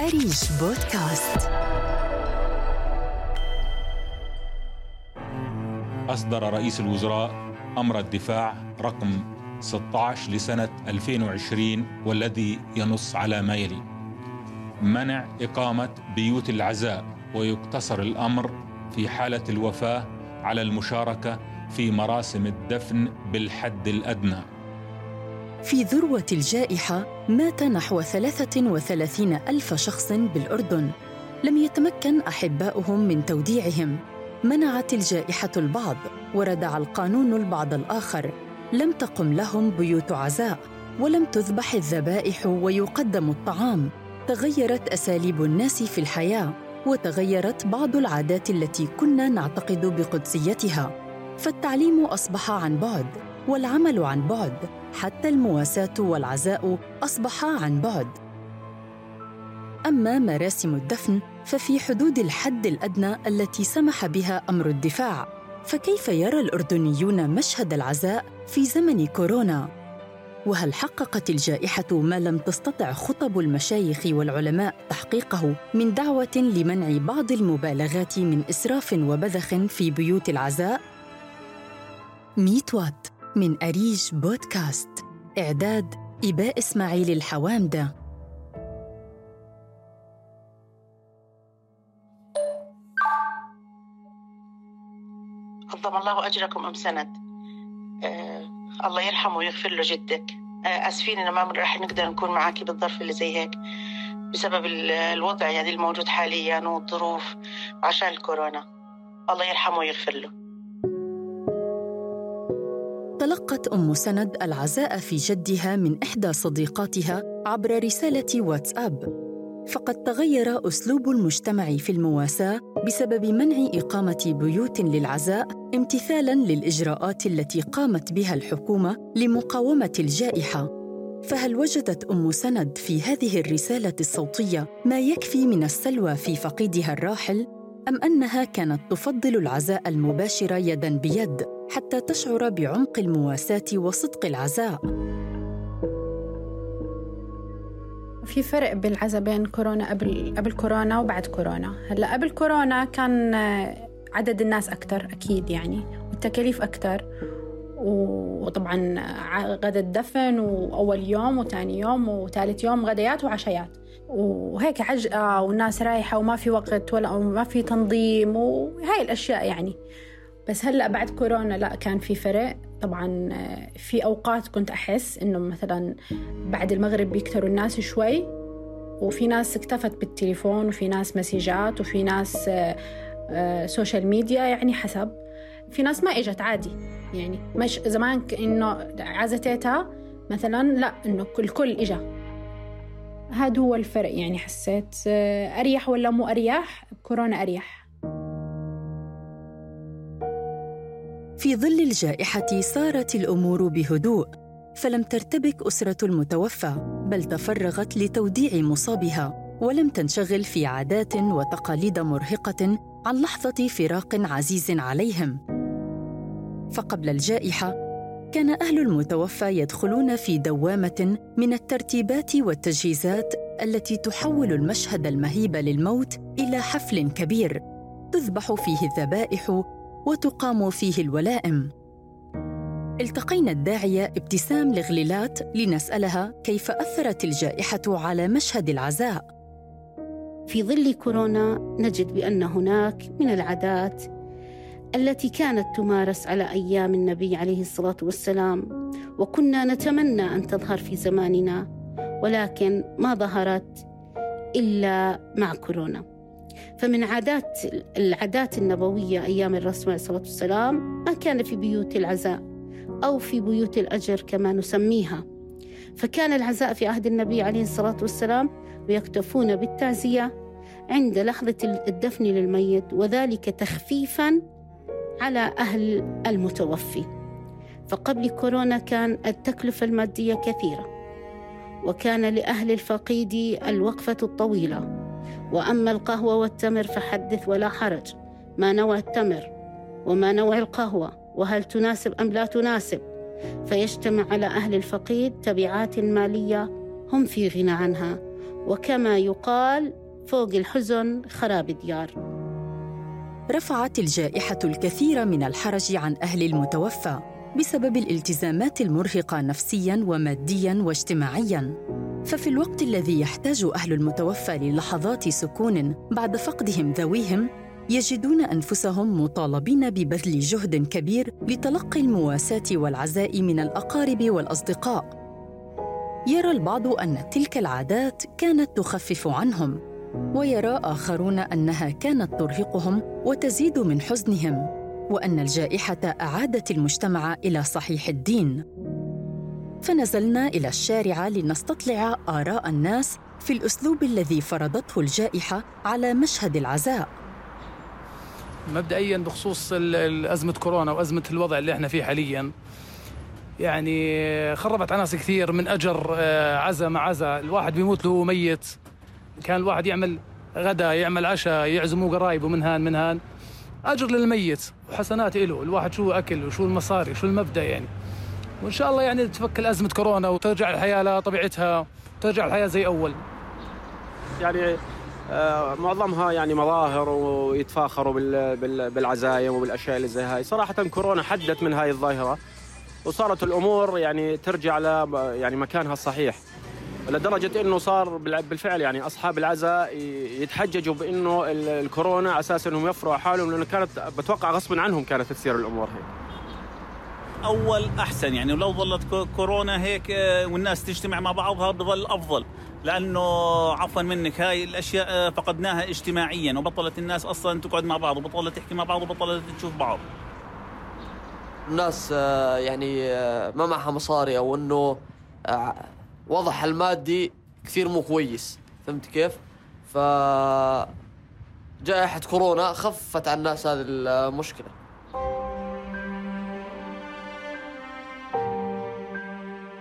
أريج بودكاست أصدر رئيس الوزراء أمر الدفاع رقم 16 لسنة 2020 والذي ينص على ما يلي. منع إقامة بيوت العزاء ويقتصر الأمر في حالة الوفاة على المشاركة في مراسم الدفن بالحد الأدنى. في ذروة الجائحة مات نحو 33 ألف شخص بالأردن. لم يتمكن أحباؤهم من توديعهم. منعت الجائحة البعض وردع القانون البعض الآخر. لم تقم لهم بيوت عزاء ولم تذبح الذبائح ويقدم الطعام. تغيرت أساليب الناس في الحياة وتغيرت بعض العادات التي كنا نعتقد بقدسيتها. فالتعليم أصبح عن بعد. والعمل عن بعد حتى المواساة والعزاء اصبحا عن بعد. أما مراسم الدفن ففي حدود الحد الأدنى التي سمح بها أمر الدفاع. فكيف يرى الأردنيون مشهد العزاء في زمن كورونا؟ وهل حققت الجائحة ما لم تستطع خطب المشايخ والعلماء تحقيقه من دعوة لمنع بعض المبالغات من إسراف وبذخ في بيوت العزاء؟ ميت وات. من أريج بودكاست. إعداد إباء إسماعيل الحوامدة. عظم الله أجركم أم سند. آه الله يرحمه ويغفر له جدك. آه أسفين إن ما راح نقدر نكون معاكي بالظرف اللي زي هيك بسبب الوضع يعني الموجود حاليا والظروف عشان الكورونا. الله يرحمه ويغفر له. تلقت أم سند العزاء في جدها من إحدى صديقاتها عبر رسالة واتساب. فقد تغير أسلوب المجتمع في المواساة بسبب منع إقامة بيوت للعزاء امتثالا للإجراءات التي قامت بها الحكومة لمقاومة الجائحة. فهل وجدت أم سند في هذه الرسالة الصوتية ما يكفي من السلوى في فقيدها الراحل أم أنها كانت تفضل العزاء المباشر يدا بيد؟ حتى تشعر بعمق المواساة وصدق العزاء. في فرق بالعزاء بين كورونا قبل قبل كورونا وبعد كورونا. هلأ قبل كورونا كان عدد الناس أكثر أكيد يعني والتكاليف أكثر وطبعا غدا الدفن وأول يوم وثاني يوم وثالث يوم غديات وعشيات. وهيك عجقة والناس رايحة وما في وقت ولا ما في تنظيم وهاي الأشياء يعني. بس هلأ بعد كورونا لا كان في فرق. طبعا في أوقات كنت أحس إنه مثلا بعد المغرب بيكتروا الناس شوي وفي ناس اكتفت بالتليفون وفي ناس مسيجات وفي ناس social media يعني حسب. في ناس ما إجت عادي يعني مش زمان إنه عزتيتها مثلا لا إنه الكل إجا. هذا هو الفرق يعني حسيت أريح ولا مو أريح؟ كورونا أريح. في ظل الجائحة سارت الأمور بهدوء فلم ترتبك أسرة المتوفى بل تفرغت لتوديع مصابها ولم تنشغل في عادات وتقاليد مرهقة عن لحظة فراق عزيز عليهم. فقبل الجائحة كان أهل المتوفى يدخلون في دوامة من الترتيبات والتجهيزات التي تحول المشهد المهيب للموت إلى حفل كبير تذبح فيه الذبائح وتقام فيه الولائم. التقينا الداعية ابتسام لغليلات لنسألها كيف أثرت الجائحة على مشهد العزاء. في ظل كورونا نجد بأن هناك من العادات التي كانت تمارس على أيام النبي عليه الصلاة والسلام وكنا نتمنى أن تظهر في زماننا ولكن ما ظهرت إلا مع كورونا. فمن عادات العادات النبوية أيام الرسول عليه الصلاة والسلام ما كان في بيوت العزاء أو في بيوت الأجر كما نسميها. فكان العزاء في عهد النبي عليه الصلاة والسلام ويكتفون بالتعزية عند لحظة الدفن للميت وذلك تخفيفا على أهل المتوفي. فقبل كورونا كان التكلفة المادية كثيرة وكان لأهل الفقيد الوقفة الطويلة. وأما القهوة والتمر فحدث ولا حرج. ما نوع التمر وما نوع القهوة وهل تناسب أم لا تناسب؟ فيجتمع على أهل الفقيد تبعات مالية هم في غنى عنها. وكما يقال فوق الحزن خراب ديار رفعت الجائحة الكثير من الحرج عن أهل المتوفى بسبب الالتزامات المرهقة نفسياً ومادياً واجتماعياً. ففي الوقت الذي يحتاج أهل المتوفى للحظات سكون بعد فقدهم ذويهم يجدون أنفسهم مطالبين ببذل جهد كبير لتلقي المواساة والعزاء من الأقارب والأصدقاء. يرى البعض أن تلك العادات كانت تخفف عنهم ويرى آخرون أنها كانت ترهقهم وتزيد من حزنهم وأن الجائحة أعادت المجتمع إلى صحيح الدين. فنزلنا إلى الشارع لنستطلع آراء الناس في الأسلوب الذي فرضته الجائحة على مشهد العزاء. مبدئيا بخصوص أزمة كورونا وأزمة الوضع اللي إحنا فيه حاليا. يعني خربت ناس كثير من أجر آه، عزا مع عزا الواحد بيموت له ميت. كان الواحد يعمل غدا يعمل عشاء يعزموا قرايبه من هان من هان. أجر للميت وحسنات له. الواحد شو أكل وشو المصاري شو المبدأ يعني. وإن شاء الله يعني تفك ازمه كورونا وترجع الحياة لطبيعتها وترجع الحياة زي أول. يعني آه، معظمها يعني مظاهر ويتفاخروا بالعزايم وبالأشياء اللي زي هاي. صراحة كورونا حدت من هاي الظاهرة وصارت الأمور يعني ترجع ل يعني مكانها الصحيح لدرجة إنه صار بالفعل يعني أصحاب العزاء يتحججوا بإنه الكورونا على أساس إنهم يفروا حالهم لأنه كانت بتوقع غصبا عنهم كانت تصير الأمور هيك. اول أحسن يعني ولو ظلت كورونا هيك آه، والناس تجتمع مع بعضها بظل أفضل. لأنه عفوا منك هاي الأشياء آه، فقدناها اجتماعيا وبطلت الناس أصلا تقعد مع بعض وبطلت تحكي مع بعض وبطلت تشوف بعض. الناس آه، يعني ما معها مصاري أو إنه وضعها المادي كثير مو كويس. فهمت كيف؟ ف جائحة كورونا خفت عن الناس هذه المشكلة.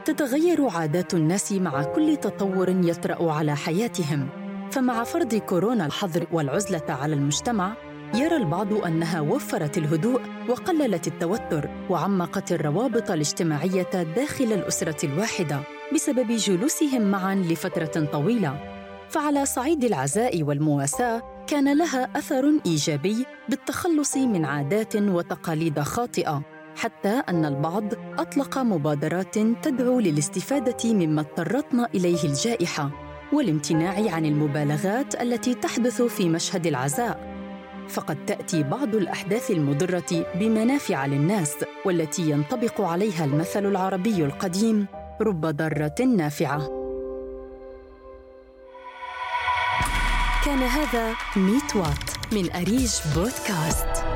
تتغير عادات الناس مع كل تطور يطرأ على حياتهم. فمع فرض كورونا الحظر والعزلة على المجتمع يرى البعض أنها وفرت الهدوء وقللت التوتر وعمقت الروابط الاجتماعية داخل الأسرة الواحدة بسبب جلوسهم معا لفترة طويلة. فعلى صعيد العزاء والمواساة كان لها أثر إيجابي بالتخلص من عادات وتقاليد خاطئة. حتى أن البعض أطلق مبادرات تدعو للاستفادة مما اضطرتنا إليه الجائحة والامتناع عن المبالغات التي تحدث في مشهد العزاء. فقد تأتي بعض الأحداث المضرة بمنافع للناس والتي ينطبق عليها المثل العربي القديم رب ضارة نافعة. كان هذا ميت وات من أريج بودكاست.